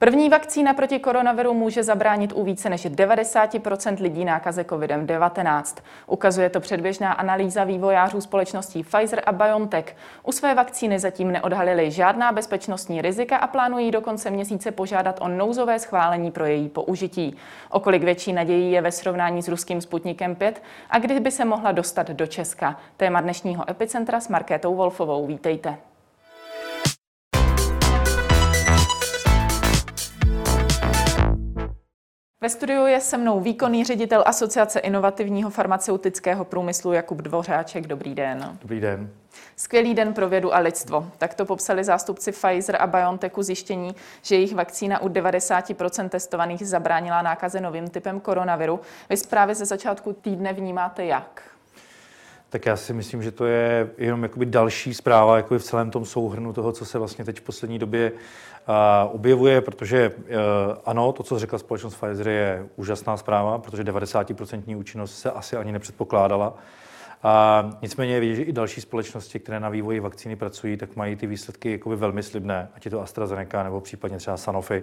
První vakcína proti koronaviru může zabránit u více než 90% lidí nákaze COVID-19. Ukazuje to předběžná analýza vývojářů společností Pfizer a BioNTech. U své vakcíny zatím neodhalili žádná bezpečnostní rizika a plánují do konce měsíce požádat o nouzové schválení pro její použití. Okolik větší nadějí je ve srovnání s ruským Sputnikem 5 a kdy by se mohla dostat do Česka. Téma dnešního epicentra s Markétou Wolfovou. Vítejte. Ve studiu je se mnou výkonný ředitel Asociace inovativního farmaceutického průmyslu Jakub Dvořáček. Dobrý den. Dobrý den. Skvělý den pro vědu a lidstvo. Tak to popsali zástupci Pfizer a BioNTechu zjištění, že jejich vakcína u 90% testovaných zabránila nákaze novým typem koronaviru. Vy zprávy ze začátku týdne vnímáte jak? Tak já si myslím, že to je jenom jakoby další zpráva jako v celém tom souhrnu toho, co se vlastně teď v poslední době uh, objevuje, protože uh, ano, to, co řekla společnost Pfizer, je úžasná zpráva, protože 90% účinnost se asi ani nepředpokládala. A nicméně je vidět, že i další společnosti, které na vývoji vakcíny pracují, tak mají ty výsledky jakoby velmi slibné, ať je to AstraZeneca nebo případně třeba Sanofi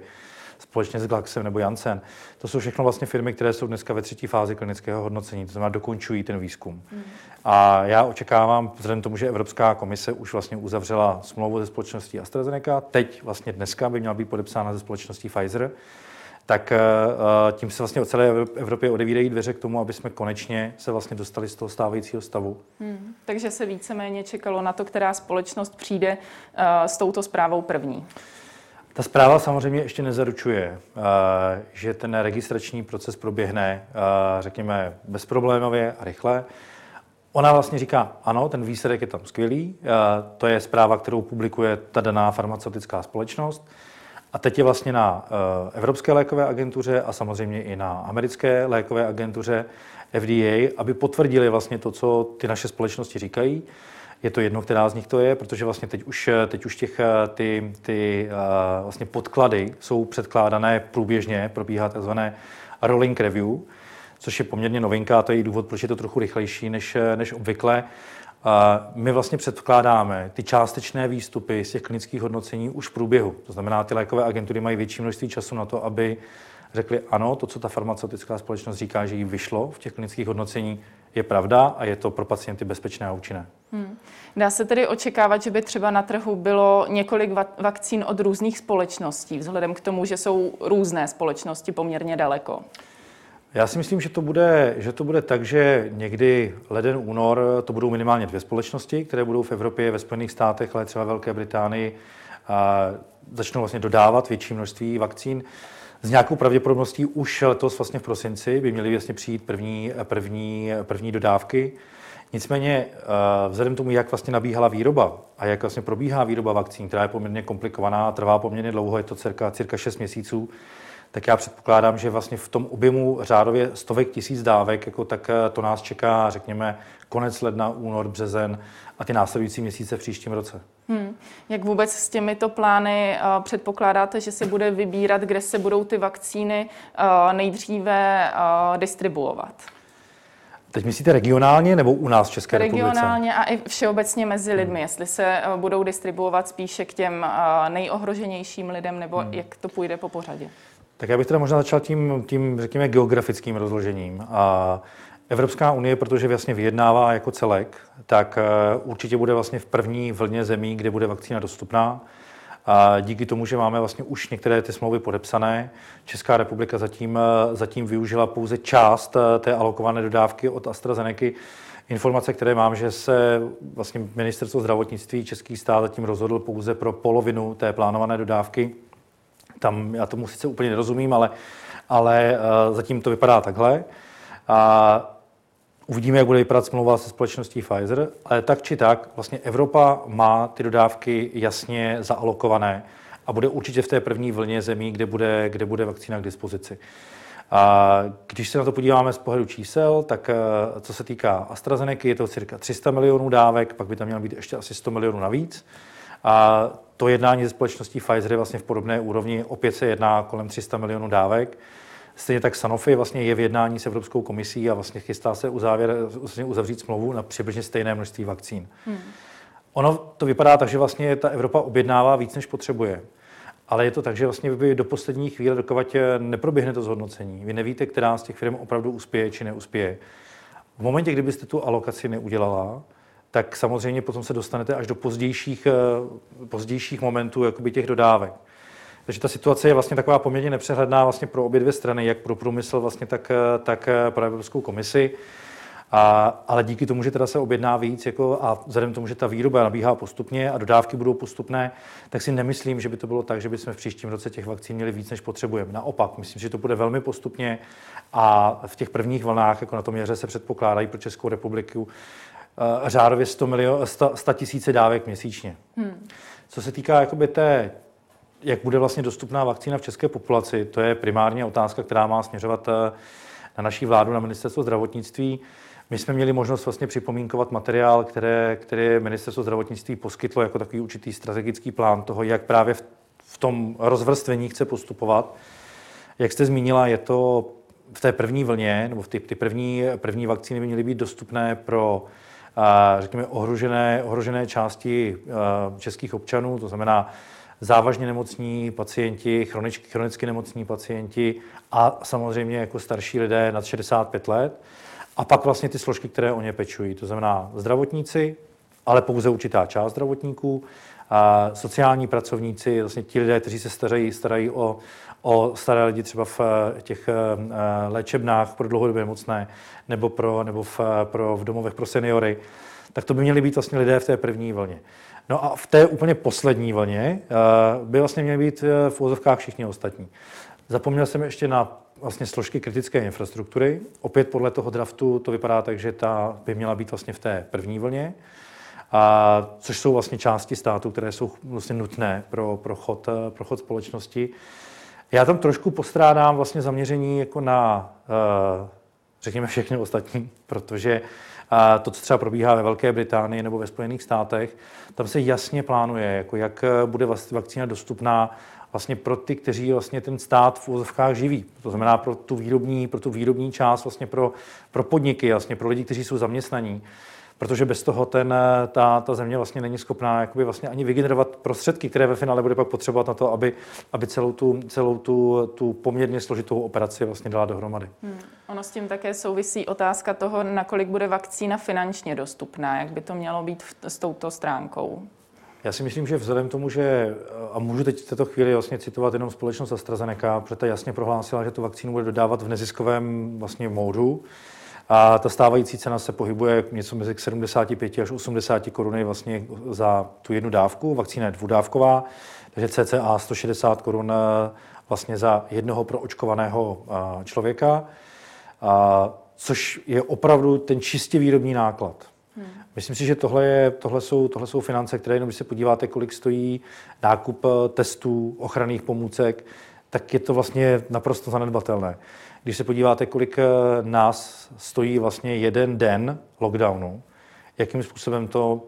společně s Glaxem nebo Janssen. To jsou všechno vlastně firmy, které jsou dneska ve třetí fázi klinického hodnocení, to znamená dokončují ten výzkum. Mm. A já očekávám, vzhledem tomu, že Evropská komise už vlastně uzavřela smlouvu se společností AstraZeneca, teď vlastně dneska by měla být podepsána ze společností Pfizer, tak eh, eh, tím se vlastně o celé Evropě odevírají dveře k tomu, aby jsme konečně se vlastně dostali z toho stávajícího stavu. Hmm, takže se víceméně čekalo na to, která společnost přijde uh, s touto zprávou první. Ta zpráva samozřejmě ještě nezaručuje, že ten registrační proces proběhne, řekněme, bezproblémově a rychle. Ona vlastně říká, ano, ten výsledek je tam skvělý, to je zpráva, kterou publikuje ta daná farmaceutická společnost. A teď je vlastně na Evropské lékové agentuře a samozřejmě i na americké lékové agentuře FDA, aby potvrdili vlastně to, co ty naše společnosti říkají. Je to jedno, která z nich to je, protože vlastně teď už, teď už těch, ty, ty vlastně podklady jsou předkládané průběžně, probíhá takzvané rolling review, což je poměrně novinka, a to je i důvod, proč je to trochu rychlejší než, než obvykle. My vlastně předkládáme ty částečné výstupy z těch klinických hodnocení už v průběhu. To znamená, ty lékové agentury mají větší množství času na to, aby řekli ano, to, co ta farmaceutická společnost říká, že jí vyšlo v těch klinických hodnocení, je pravda a je to pro pacienty bezpečné a účinné. Hmm. Dá se tedy očekávat, že by třeba na trhu bylo několik vakcín od různých společností, vzhledem k tomu, že jsou různé společnosti poměrně daleko? Já si myslím, že to bude, že to bude tak, že někdy leden, únor to budou minimálně dvě společnosti, které budou v Evropě, ve Spojených státech, ale třeba Velké Británii a začnou vlastně dodávat větší množství vakcín. S nějakou pravděpodobností už letos vlastně v prosinci by měly vlastně přijít první, první, první dodávky. Nicméně eh, vzhledem tomu, jak vlastně nabíhala výroba a jak vlastně probíhá výroba vakcín, která je poměrně komplikovaná, trvá poměrně dlouho, je to cirka, cirka 6 měsíců, tak já předpokládám, že vlastně v tom objemu řádově stovek tisíc dávek, jako tak eh, to nás čeká, řekněme, konec ledna, únor, březen a ty následující měsíce v příštím roce. Hmm. Jak vůbec s těmito plány uh, předpokládáte, že se bude vybírat, kde se budou ty vakcíny uh, nejdříve uh, distribuovat? Teď myslíte regionálně nebo u nás v České regionálně republice? Regionálně a i všeobecně mezi lidmi, hmm. jestli se budou distribuovat spíše k těm nejohroženějším lidem, nebo hmm. jak to půjde po pořadě? Tak já bych teda možná začal tím, tím řekněme, geografickým rozložením. A Evropská unie, protože vlastně vyjednává jako celek, tak eh, určitě bude vlastně v první vlně zemí, kde bude vakcína dostupná. A díky tomu, že máme vlastně už některé ty smlouvy podepsané, Česká republika zatím, eh, zatím využila pouze část eh, té alokované dodávky od AstraZeneca. Informace, které mám, že se vlastně ministerstvo zdravotnictví Český stát zatím rozhodl pouze pro polovinu té plánované dodávky. Tam já tomu sice úplně nerozumím, ale, ale zatím to vypadá takhle. A Uvidíme, jak bude vypadat smlouva se společností Pfizer, ale tak či tak, vlastně Evropa má ty dodávky jasně zaalokované a bude určitě v té první vlně zemí, kde bude, kde bude vakcína k dispozici. A když se na to podíváme z pohledu čísel, tak eh, co se týká AstraZeneca, je to cirka 300 milionů dávek, pak by tam mělo být ještě asi 100 milionů navíc. A to jednání se společností Pfizer je vlastně v podobné úrovni, opět se jedná kolem 300 milionů dávek. Stejně tak Sanofi vlastně je v jednání s Evropskou komisí a vlastně chystá se uzávěr, vlastně uzavřít smlouvu na přibližně stejné množství vakcín. Hmm. Ono to vypadá tak, že vlastně ta Evropa objednává víc, než potřebuje. ale je to tak, že vlastně vy do poslední chvíle, dokud neproběhne to zhodnocení, vy nevíte, která z těch firm opravdu uspěje či neuspěje. V momentě, kdybyste tu alokaci neudělala, tak samozřejmě potom se dostanete až do pozdějších, eh, pozdějších momentů jakoby těch dodávek. Takže ta situace je vlastně taková poměrně nepřehledná vlastně pro obě dvě strany, jak pro průmysl, vlastně tak, eh, tak eh, pro Evropskou komisi. A, ale díky tomu, že teda se objedná víc jako, a vzhledem k tomu, že ta výroba nabíhá postupně a dodávky budou postupné, tak si nemyslím, že by to bylo tak, že bychom v příštím roce těch vakcín měli víc, než potřebujeme. Naopak, myslím, že to bude velmi postupně a v těch prvních vlnách, jako na tom měře, se předpokládají pro Českou republiku uh, řádově 100, milion, 100, 100 tisíce dávek měsíčně. Hmm. Co se týká jakoby té jak bude vlastně dostupná vakcína v české populaci, to je primárně otázka, která má směřovat eh, na naší vládu, na ministerstvo zdravotnictví. My jsme měli možnost vlastně připomínkovat materiál, které, které ministerstvo zdravotnictví poskytlo jako takový určitý strategický plán toho, jak právě v, v tom rozvrstvení chce postupovat. Jak jste zmínila, je to v té první vlně, nebo v ty, ty první, první vakcíny by měly být dostupné pro řekněme, ohrožené, ohrožené části českých občanů, to znamená závažně nemocní pacienti, chroničky, chronicky nemocní pacienti a samozřejmě jako starší lidé nad 65 let. A pak vlastně ty složky, které o ně pečují, to znamená zdravotníci, ale pouze určitá část zdravotníků, a sociální pracovníci, vlastně ti lidé, kteří se starají, starají o, o staré lidi třeba v eh, těch eh, léčebnách pro dlouhodobě mocné nebo, pro, nebo v, pro, v domovech pro seniory, tak to by měli být vlastně lidé v té první vlně. No a v té úplně poslední vlně eh, by vlastně měly být v úzovkách všichni ostatní. Zapomněl jsem ještě na vlastně složky kritické infrastruktury. Opět podle toho draftu to vypadá tak, že ta by měla být vlastně v té první vlně, a, což jsou vlastně části státu, které jsou vlastně nutné pro, pro, chod, pro chod společnosti. Já tam trošku postrádám vlastně zaměření jako na, řekněme, všechny ostatní, protože uh, to, co třeba probíhá ve Velké Británii nebo ve Spojených státech, tam se jasně plánuje, jako jak bude vakcína dostupná vlastně pro ty, kteří vlastně ten stát v úzovkách živí. To znamená pro tu výrobní, pro tu výrobní část, vlastně pro, pro podniky, vlastně pro lidi, kteří jsou zaměstnaní. Protože bez toho ten, ta, ta země vlastně není schopná jakoby vlastně ani vygenerovat prostředky, které ve finále bude pak potřebovat na to, aby, aby celou, tu, celou tu, tu poměrně složitou operaci vlastně dala dohromady. Hmm. Ono s tím také souvisí otázka toho, nakolik bude vakcína finančně dostupná, jak by to mělo být v, s touto stránkou. Já si myslím, že vzhledem k tomu, že, a můžu teď v této chvíli vlastně citovat jenom společnost AstraZeneca, protože ta jasně prohlásila, že tu vakcínu bude dodávat v neziskovém vlastně módu, a ta stávající cena se pohybuje něco mezi 75 až 80 koruny vlastně za tu jednu dávku. Vakcína je dvudávková, takže cca 160 korun eh, vlastně za jednoho proočkovaného eh, člověka, a, což je opravdu ten čistě výrobní náklad. Hmm. Myslím si, že tohle, je, tohle, jsou, tohle jsou finance, které, jenom když se podíváte, kolik stojí nákup eh, testů, ochranných pomůcek, tak je to vlastně naprosto zanedbatelné. Když se podíváte, kolik eh, nás stojí vlastně jeden den lockdownu, jakým způsobem to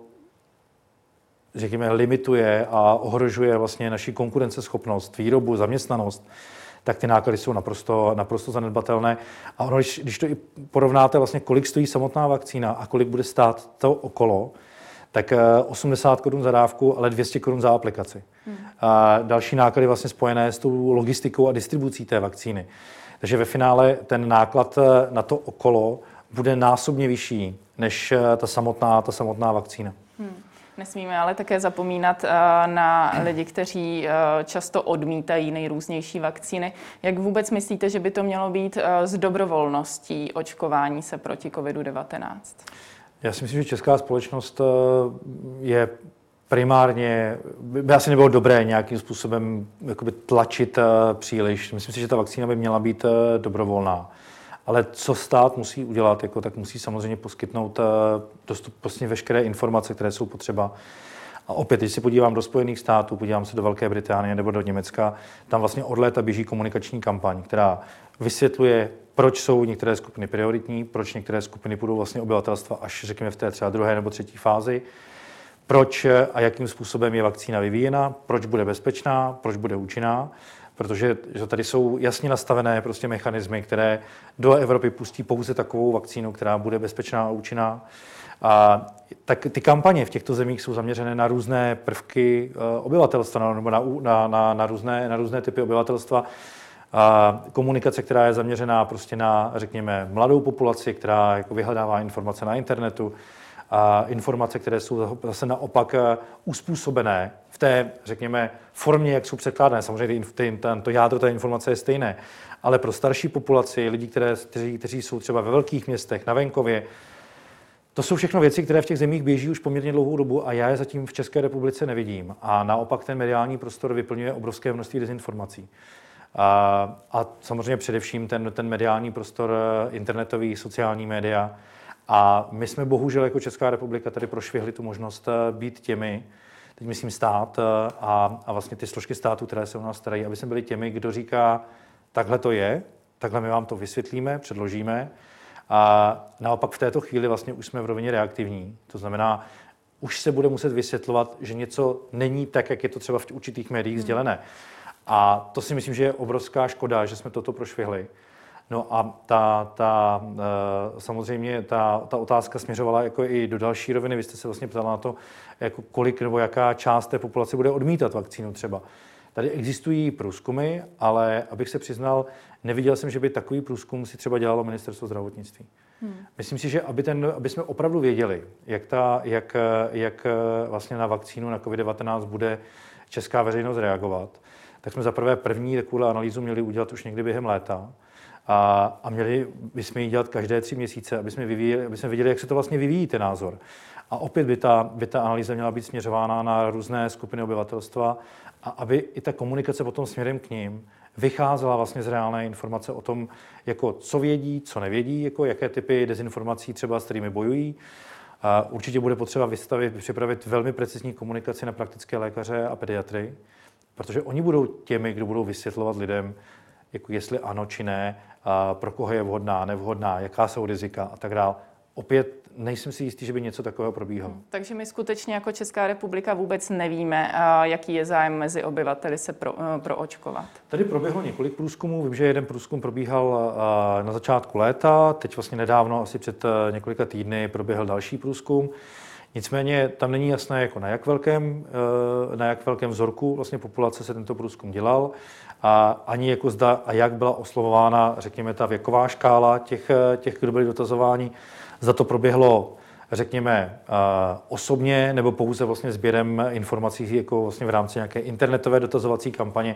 řekněme, limituje a ohrožuje vlastně naši konkurenceschopnost, výrobu, zaměstnanost, tak ty náklady jsou naprosto, naprosto zanedbatelné. A ono, když, když to i porovnáte, vlastně, kolik stojí samotná vakcína a kolik bude stát to okolo, tak 80 eh, korun za dávku, ale 200 korun za aplikaci. Hmm. A další náklady vlastně spojené s tou logistikou a distribucí té vakcíny. Takže ve finále ten náklad eh, na to okolo bude násobně vyšší než eh, ta samotná, ta samotná vakcína. Hmm. Nesmíme ale také zapomínat eh, na lidi, kteří často odmítají nejrůznější vakcíny. Jak vůbec myslíte, že by to mělo být s dobrovolností očkování se proti COVID-19? Já si myslím, že česká společnost je primárně by asi nebylo dobré nějakým způsobem jakoby tlačit uh, příliš. Myslím si, že ta vakcína by měla být uh, dobrovolná. Ale co stát musí udělat, jako, tak musí samozřejmě poskytnout uh, dostup, vlastně veškeré informace, které jsou potřeba. A opět, když se podívám do Spojených států, podívám se do Velké Británie nebo do Německa, tam vlastně od léta běží komunikační kampaň, která vysvětluje, proč jsou některé skupiny prioritní, proč některé skupiny budou vlastně obyvatelstva až řekněme v té třeba druhé nebo třetí fázi proč a jakým způsobem je vakcína vyvíjena, proč bude bezpečná, proč bude účinná, protože že tady jsou jasně nastavené prostě mechanismy, které do Evropy pustí pouze takovou vakcínu, která bude bezpečná a účinná. A tak ty kampaně v těchto zemích jsou zaměřené na různé prvky eh, obyvatelstva nebo na, na, na, na, různé, na různé typy obyvatelstva. A komunikace, která je zaměřená prostě na, řekněme, mladou populaci, která jako vyhledává informace na internetu, informace, které jsou zase naopak eh, uspůsobené v té, řekněme, formě, jak jsou překládané. Samozřejmě ty, to jádro té informace je stejné, ale pro starší populaci, lidi, které, kteří, kteří jsou třeba ve velkých městech, na venkově, to jsou všechno věci, které v těch zemích běží už poměrně dlouhou dobu a já je zatím v České republice nevidím. A naopak ten mediální prostor vyplňuje obrovské množství dezinformací. A, a samozřejmě především ten, ten mediální prostor, eh, internetový, sociální média. A my jsme bohužel jako Česká republika tady prošvihli tu možnost eh, být těmi, teď myslím stát eh, a, a vlastně ty složky státu, které se o nás starají, aby jsme byli těmi, kdo říká, takhle to je, takhle my vám to vysvětlíme, předložíme. A naopak v této chvíli vlastně už jsme v rovině reaktivní. To znamená, už se bude muset vysvětlovat, že něco není tak, jak je to třeba v určitých médiích hmm. sdělené. A to si myslím, že je obrovská škoda, že jsme toto prošvihli. No a ta, ta, eh, samozřejmě ta, ta otázka směřovala jako i do další roviny. Vy jste se vlastně ptala na to, jako kolik nebo jaká část té populace bude odmítat vakcínu třeba. Tady existují průzkumy, ale abych se přiznal, neviděl jsem, že by takový průzkum si třeba dělalo ministerstvo zdravotnictví. Hmm. Myslím si, že aby, ten, aby jsme opravdu věděli, jak, ta, jak, jak vlastně na vakcínu na COVID-19 bude česká veřejnost reagovat, tak jsme za prvé první takovou analýzu měli udělat už někdy během léta. A, a měli bychom ji dělat každé tři měsíce, aby jsme, vyvíjeli, aby jsme viděli, jak se to vlastně vyvíjí, ten názor. A opět by ta, by ta analýza měla být směřována na různé skupiny obyvatelstva a aby i ta komunikace potom směrem k ním vycházela vlastně z reálné informace o tom, jako co vědí, co nevědí, jako jaké typy dezinformací třeba s kterými bojují. A určitě bude potřeba vystavit, připravit velmi precizní komunikaci na praktické lékaře a pediatry, protože oni budou těmi, kdo budou vysvětlovat lidem, jako jestli ano či ne, pro koho je vhodná, nevhodná, jaká jsou rizika a tak dále. Opět nejsem si jistý, že by něco takového probíhalo. Hmm, takže my skutečně jako Česká republika vůbec nevíme, jaký je zájem mezi obyvateli se pro, eh, proočkovat. Tady proběhlo několik průzkumů. Vím, že jeden průzkum probíhal eh, na začátku léta, teď vlastně nedávno, asi před eh, několika týdny, proběhl další průzkum. Nicméně tam není jasné, jako na jak velkém, na jak velkém vzorku vlastně populace se tento průzkum dělal a ani jako zda a jak byla oslovována, řekněme, ta věková škála těch, těch kdo byli dotazováni. Za to proběhlo řekněme, eh, osobně nebo pouze vlastně sběrem informací jako vlastně v rámci nějaké internetové dotazovací kampaně.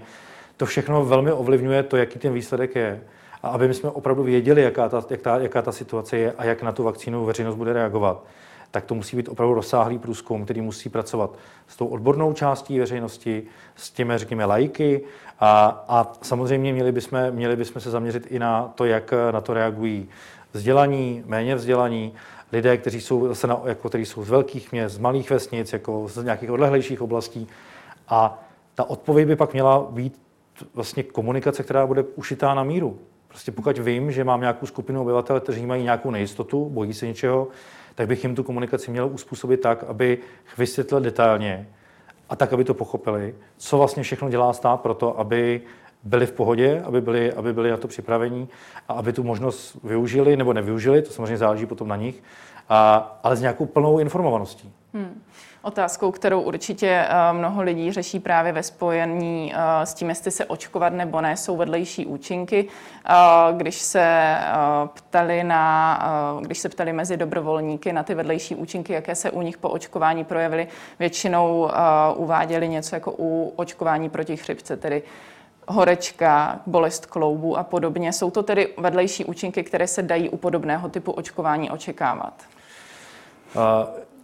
To všechno velmi ovlivňuje to, jaký ten výsledek je. A aby my jsme opravdu věděli, jaká ta, jak ta, jaká ta situace je a jak na tu vakcínu veřejnost bude reagovat, tak to musí být opravdu rozsáhlý průzkum, který musí pracovat s tou odbornou částí veřejnosti, s těmi, řekněme, lajky a, a samozřejmě měli bychom, měli bychom se zaměřit i na to, jak na to reagují vzdělaní, méně vzdělaní, lidé, kteří jsou, zase na, jako, kteří jsou z velkých měst, z malých vesnic, jako z nějakých odlehlejších oblastí. A ta odpověď by pak měla být vlastně komunikace, která bude ušitá na míru. Prostě pokud vím, že mám nějakou skupinu obyvatel, kteří mají nějakou nejistotu, bojí se něčeho, tak bych jim tu komunikaci měl uspůsobit tak, aby vysvětlil detailně a tak, aby to pochopili, co vlastně všechno dělá stát pro to, aby byli v pohodě, aby byli, aby byli na to připravení a aby tu možnost využili nebo nevyužili, to samozřejmě záleží potom na nich, a, ale s nějakou plnou informovaností. Hmm. Otázkou, kterou určitě eh, mnoho lidí řeší právě ve spojení eh, s tím, jestli se očkovat nebo ne, jsou vedlejší účinky. Eh, když se ptali, na, když se ptali mezi dobrovolníky na ty vedlejší účinky, jaké se u nich po očkování projevily, většinou uváděli něco jako u očkování proti chřipce, tedy horečka, bolest kloubu a podobně. Jsou to tedy vedlejší účinky, které se dají u podobného typu očkování očekávat?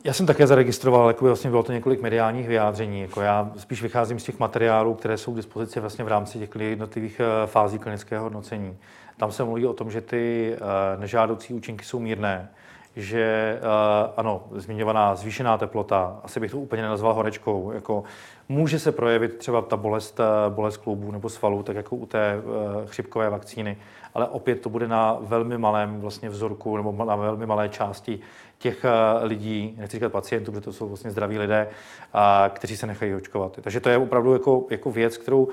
Já jsem také zaregistroval, jako vlastně bylo to několik mediálních vyjádření. Jako já spíš vycházím z těch materiálů, které jsou k dispozici vlastně v rámci těch jednotlivých eh, fází klinického hodnocení. Tam se mluví o tom, že ty uh, nežádoucí účinky jsou mírné, že uh, ano, zmiňovaná zvýšená teplota, asi bych to úplně nenazval horečkou, jako může se projevit třeba ta bolest, uh, bolest kloubů nebo svalů, tak jako u té uh, chřipkové vakcíny, ale opět to bude na velmi malém vlastně vzorku nebo na velmi malé části těch lidí, nechci říkat pacientů, protože to jsou vlastně zdraví lidé, kteří se nechají očkovat. Takže to je opravdu jako, jako věc, kterou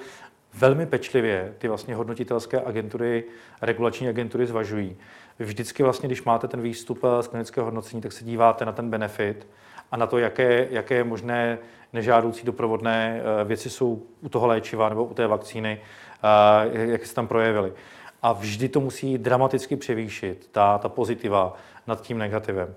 velmi pečlivě ty vlastně hodnotitelské agentury, regulační agentury zvažují. Vy vždycky vlastně, když máte ten výstup z klinického hodnocení, tak se díváte na ten benefit a na to, jaké, jaké možné nežádoucí doprovodné věci jsou u toho léčiva nebo u té vakcíny, jak se tam projevily. A vždy to musí dramaticky převýšit, ta, ta pozitiva nad tím negativem.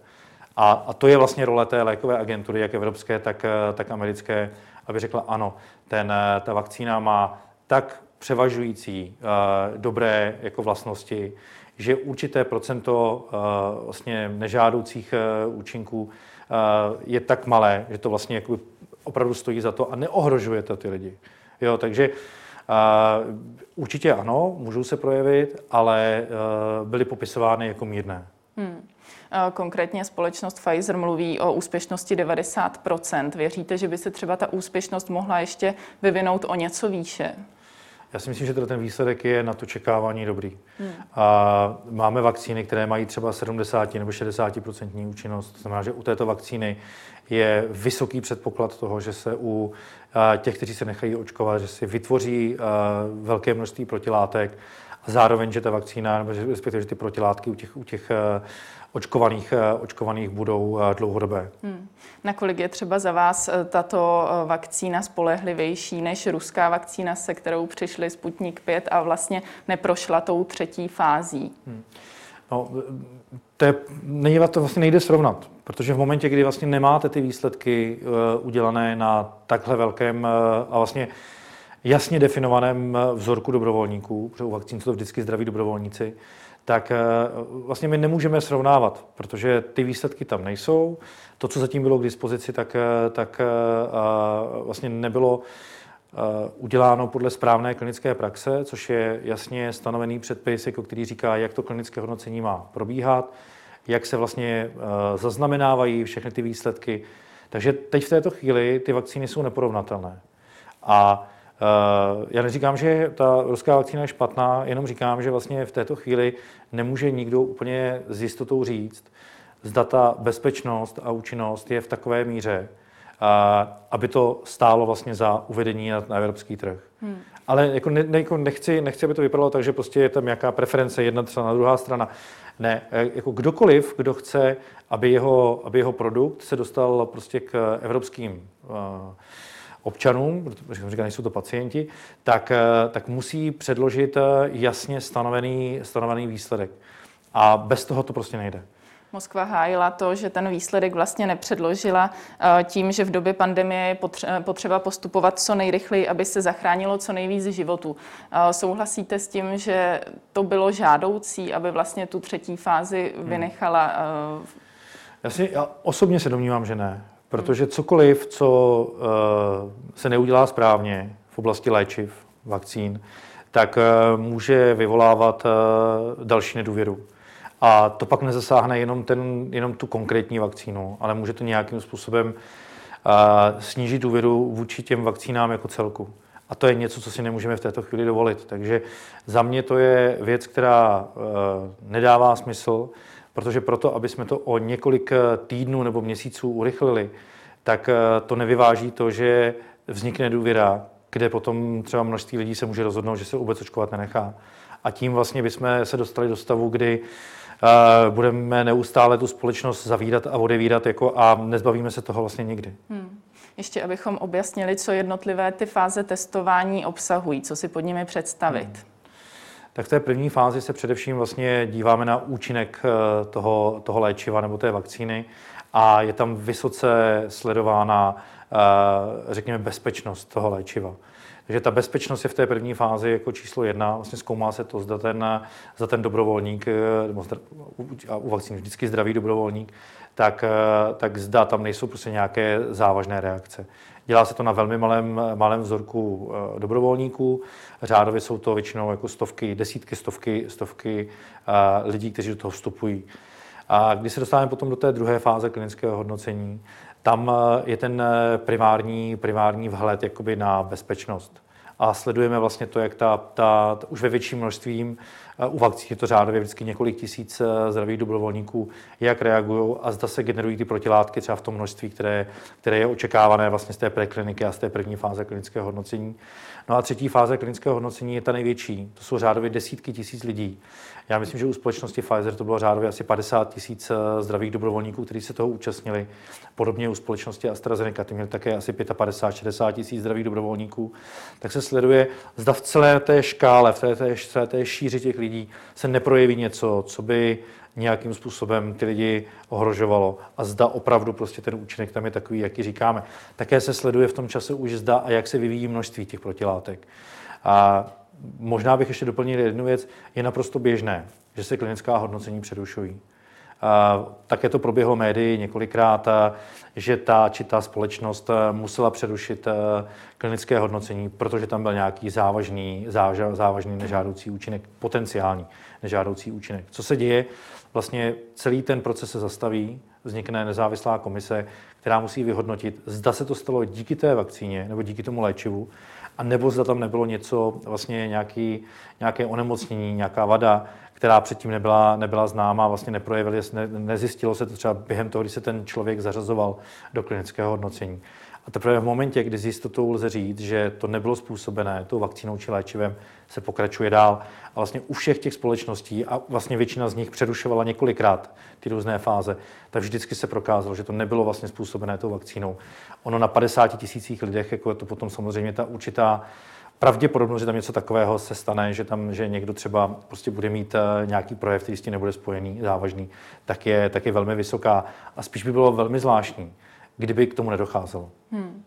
A, a to je vlastně role té lékové agentury, jak evropské, tak, tak americké, aby řekla ano, ten, ta vakcína má tak převažující uh, dobré jako vlastnosti, že určité procento uh, vlastně nežádoucích uh, účinků uh, je tak malé, že to vlastně jakoby opravdu stojí za to a neohrožuje to ty lidi. Jo, takže uh, určitě ano, můžou se projevit, ale uh, byly popisovány jako mírné. Hmm. Konkrétně společnost Pfizer mluví o úspěšnosti 90% Věříte, že by se třeba ta úspěšnost mohla ještě vyvinout o něco výše? Já si myslím, že ten výsledek je na to čekávání dobrý. Hmm. A máme vakcíny, které mají třeba 70 nebo 60% účinnost. To znamená, že u této vakcíny je vysoký předpoklad toho, že se u těch, kteří se nechají očkovat, že si vytvoří velké množství protilátek a zároveň, že ta vakcína, nebo respektive, že ty protilátky u těch, u těch očkovaných, eh, očkovaných budou eh, dlouhodobé. Hmm. Nakolik je třeba za vás eh, tato vakcína spolehlivější než ruská vakcína, se kterou přišli Sputnik 5 a vlastně neprošla tou třetí fází? Hmm. No, to, je, nejde, to vlastně nejde srovnat, protože v momentě, kdy vlastně nemáte ty výsledky uh, udělané na takhle velkém uh, a vlastně jasně definovaném vzorku dobrovolníků, protože u vakcín jsou to vždycky zdraví dobrovolníci, tak eh, vlastně my nemůžeme srovnávat, protože ty výsledky tam nejsou. To, co zatím bylo k dispozici, tak, eh, tak eh, vlastně nebylo uděláno podle správné klinické praxe, což je jasně stanovený předpis, jako který říká, jak to klinické hodnocení má probíhat, jak se vlastně zaznamenávají všechny ty výsledky. Takže teď v této chvíli ty vakcíny jsou neporovnatelné. A já neříkám, že ta ruská vakcína je špatná, jenom říkám, že vlastně v této chvíli nemůže nikdo úplně s jistotou říct, zda ta bezpečnost a účinnost je v takové míře, aby to stálo vlastně za uvedení na, na evropský trh. Hmm. Ale jako ne, ne, jako nechci, nechci, aby to vypadalo tak, že prostě je tam nějaká preference jedna strana, druhá strana. Ne, eh, jako kdokoliv, kdo chce, aby jeho, aby jeho produkt se dostal prostě k evropským uh, občanům, protože jsem říkal, nejsou to pacienti, tak, eh, tak musí předložit eh, jasně stanovený, stanovený výsledek. A bez toho to prostě nejde. Moskva hájila to, že ten výsledek vlastně nepředložila eh, tím, že v době pandemie je potřeba postupovat co nejrychleji, aby se zachránilo co nejvíc životů. Souhlasíte s tím, že to bylo žádoucí, aby vlastně tu třetí fázi hmm. vynechala? Já, si, já osobně se domnívám, že ne. Protože cokoliv, co uh, se neudělá správně v oblasti léčiv, vakcín, tak uh, může vyvolávat uh, další nedůvěru. A to pak nezasáhne jenom, ten, jenom tu konkrétní vakcínu, ale může to nějakým způsobem snížit důvěru vůči těm vakcínám jako celku. A to je něco, co si nemůžeme v této chvíli dovolit. Takže za mě to je věc, která nedává smysl protože proto, aby jsme to o několik eh, týdnů nebo měsíců urychlili, tak eh, to nevyváží to, že vznikne důvěra, kde potom třeba množství lidí se může rozhodnout, že se vůbec očkovat nenechá. A tím vlastně bychom se dostali do stavu, kdy uh, budeme neustále tu společnost zavírat a odevírat jako a nezbavíme se toho vlastně nikdy. Hmm. Ještě abychom objasnili, co jednotlivé ty fáze testování obsahují, co si pod nimi představit. Hmm tak v té první fázi se především vlastně díváme na účinek eh, toho, toho léčiva nebo té vakcíny a je tam vysoce sledována, eh, řekněme, bezpečnost toho léčiva. Takže ta bezpečnost je v té první fázi jako číslo jedna. Vlastně zkoumá se to, zda ten, za ten dobrovolník, eh, nebo a u vakcín vždycky zdravý dobrovolník, tak, tak zda tam nejsou prostě nějaké závažné reakce. Dělá se to na velmi malém, malém vzorku eh, dobrovolníků. Řádově jsou to většinou jako stovky, desítky, stovky, stovky eh, lidí, kteří do toho vstupují. A když se dostáváme potom do té druhé fáze klinického hodnocení, tam eh, je ten primární, primární vhled jakoby na bezpečnost. A sledujeme vlastně to, jak ta, ta, ta už ve větším množství u vakcín je to řádově vždycky několik tisíc zdravých dobrovolníků, jak reagují a zda se generují ty protilátky třeba v tom množství, které, které je očekávané vlastně z té prekliniky a z té první fáze klinického hodnocení. No a třetí fáze klinického hodnocení je ta největší. To jsou řádově desítky tisíc lidí. Já myslím, že u společnosti Pfizer to bylo řádově asi 50 tisíc eh, zdravých dobrovolníků, kteří se toho účastnili. Podobně u společnosti AstraZeneca, ty měli také asi 55-60 tisíc zdravých dobrovolníků. Tak se sleduje, zda v celé té škále, v té, té, té šíři těch lidí se neprojeví něco, co by nějakým způsobem ty lidi ohrožovalo a zda opravdu prostě ten účinek tam je takový, jaký říkáme. Také se sleduje v tom čase už zda a jak se vyvíjí množství těch protilátek. A možná bych ještě doplnil jednu věc. Je naprosto běžné, že se klinická hodnocení přerušují. Také to proběhlo médii několikrát, že ta či ta společnost musela přerušit klinické hodnocení, protože tam byl nějaký závažný, závažný nežádoucí účinek, potenciální nežádoucí účinek. Co se děje? Vlastně celý ten proces se zastaví, vznikne nezávislá komise, která musí vyhodnotit, zda se to stalo díky té vakcíně nebo díky tomu léčivu, a nebo zda tam nebylo něco, vlastně nějaký, nějaké onemocnění, nějaká vada, která předtím nebyla, nebyla známa, vlastně neprojevili, ne, nezjistilo se to třeba během toho, kdy se ten člověk zařazoval do klinického hodnocení. A teprve v momentě, kdy s jistotou lze říct, že to nebylo způsobené tou vakcínou či léčivem, se pokračuje dál. A vlastně u všech těch společností, a vlastně většina z nich přerušovala několikrát ty různé fáze, tak vždycky se prokázalo, že to nebylo vlastně způsobené tou vakcínou. Ono na 50 tisících lidech, jako je to potom samozřejmě ta určitá pravděpodobnost, že tam něco takového se stane, že tam, že někdo třeba prostě bude mít eh, nějaký projev, který s tím nebude spojený, závažný, tak je, tak je velmi vysoká. A spíš by bylo velmi zvláštní, kdyby k tomu nedocházelo. Hmm.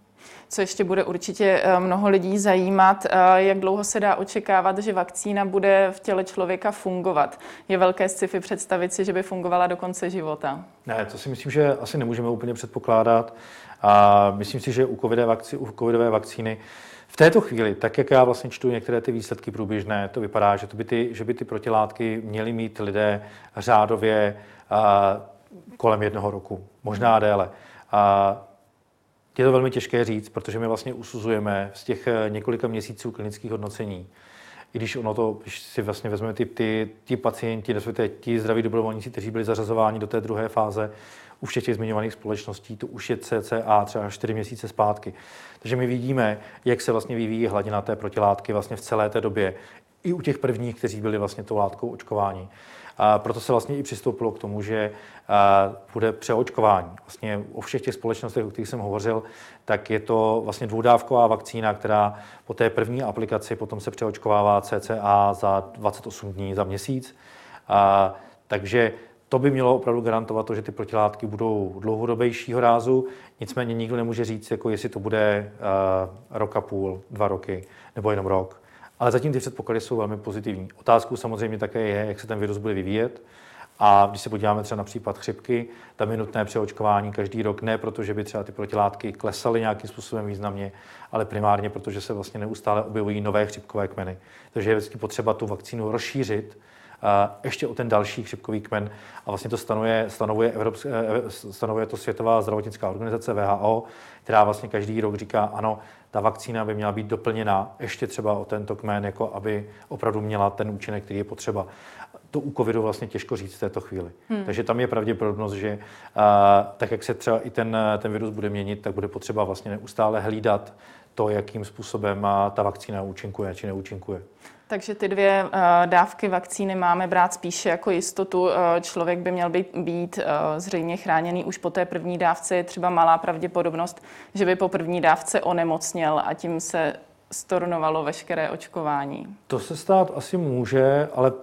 Co ještě bude určitě eh, mnoho lidí zajímat, eh, jak dlouho se dá očekávat, že vakcína bude v těle člověka fungovat. Je velké sci-fi představit si, že by fungovala do konce života? Ne, to si myslím, že asi nemůžeme úplně předpokládat. A myslím si, že u covidové, vakcí, u covidové vakcíny v této chvíli, tak jak já vlastně čtu některé ty výsledky průběžné, to vypadá, že, to by, ty, že by ty protilátky měly mít lidé řádově a, kolem jednoho roku, možná déle. A je to velmi těžké říct, protože my vlastně usuzujeme z těch eh, několika měsíců klinických hodnocení. I když ono to, když si vlastně vezmeme ty, ty, ty pacienti, respektive ti zdraví dobrovolníci, kteří byli zařazováni do té druhé fáze, u všech těch zmiňovaných společností, to už je cca třeba 4 měsíce zpátky. Takže my vidíme, jak se vlastně vyvíjí hladina té protilátky vlastně v celé té době, i u těch prvních, kteří byli vlastně tou látkou očkováni. A proto se vlastně i přistoupilo k tomu, že bude přeočkování. Vlastně o všech těch společnostech, o kterých jsem hovořil, tak je to vlastně dvoudávková vakcína, která po té první aplikaci potom se přeočkovává cca za 28 dní, za měsíc. A, takže to by mělo opravdu garantovat to, že ty protilátky budou dlouhodobějšího rázu, nicméně nikdo nemůže říct, jako jestli to bude uh, rok a půl, dva roky nebo jenom rok. Ale zatím ty předpoklady jsou velmi pozitivní. Otázkou samozřejmě také je, jak se ten virus bude vyvíjet. A když se podíváme třeba na případ chřipky, tam je nutné přeočkování každý rok, ne proto, že by třeba ty protilátky klesaly nějakým způsobem významně, ale primárně proto, že se vlastně neustále objevují nové chřipkové kmeny. Takže je vždycky potřeba tu vakcínu rozšířit ještě o ten další chřipkový kmen. A vlastně to stanovuje, stanovuje, Evropské, eh, stanovuje to Světová zdravotnická organizace VHO, která vlastně každý rok říká, ano, ta vakcína by měla být doplněna ještě třeba o tento kmen, jako aby opravdu měla ten účinek, který je potřeba. To u covidu vlastně těžko říct v této chvíli. Hmm. Takže tam je pravděpodobnost, že a, tak, jak se třeba i ten, ten virus bude měnit, tak bude potřeba vlastně neustále hlídat to, jakým způsobem ta vakcína účinkuje či neúčinkuje. Takže ty dvě uh, dávky vakcíny máme brát spíše jako jistotu. Uh, člověk by měl být, být uh, zřejmě chráněný už po té první dávce. Je třeba malá pravděpodobnost, že by po první dávce onemocněl a tím se stornovalo veškeré očkování. To se stát asi může, ale uh,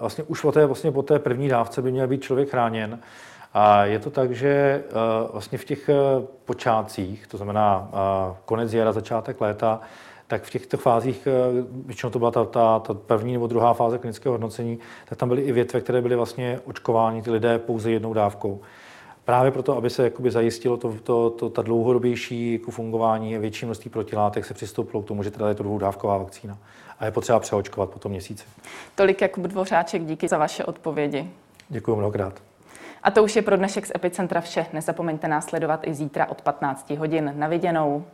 vlastně už po té, vlastně po té první dávce by měl být člověk chráněn. A je to tak, že uh, vlastně v těch počátcích, to znamená uh, konec jara, začátek léta, tak v těchto fázích, eh, většinou to byla ta, ta, ta první nebo druhá fáze klinického hodnocení, tak tam byly i větve, které byly vlastně očkováni ty lidé pouze jednou dávkou. Právě proto, aby se jakoby zajistilo to, to, to, ta dlouhodobější jako fungování a větší množství protilátek, se přistoupilo k tomu, že teda je to dvoudávková vakcína. A je potřeba přeočkovat po tom měsíci. Tolik Jakub Dvořáček, díky za vaše odpovědi. Děkuji mnohokrát. A to už je pro dnešek z Epicentra vše. Nezapomeňte nás sledovat i zítra od 15 hodin. Na viděnou.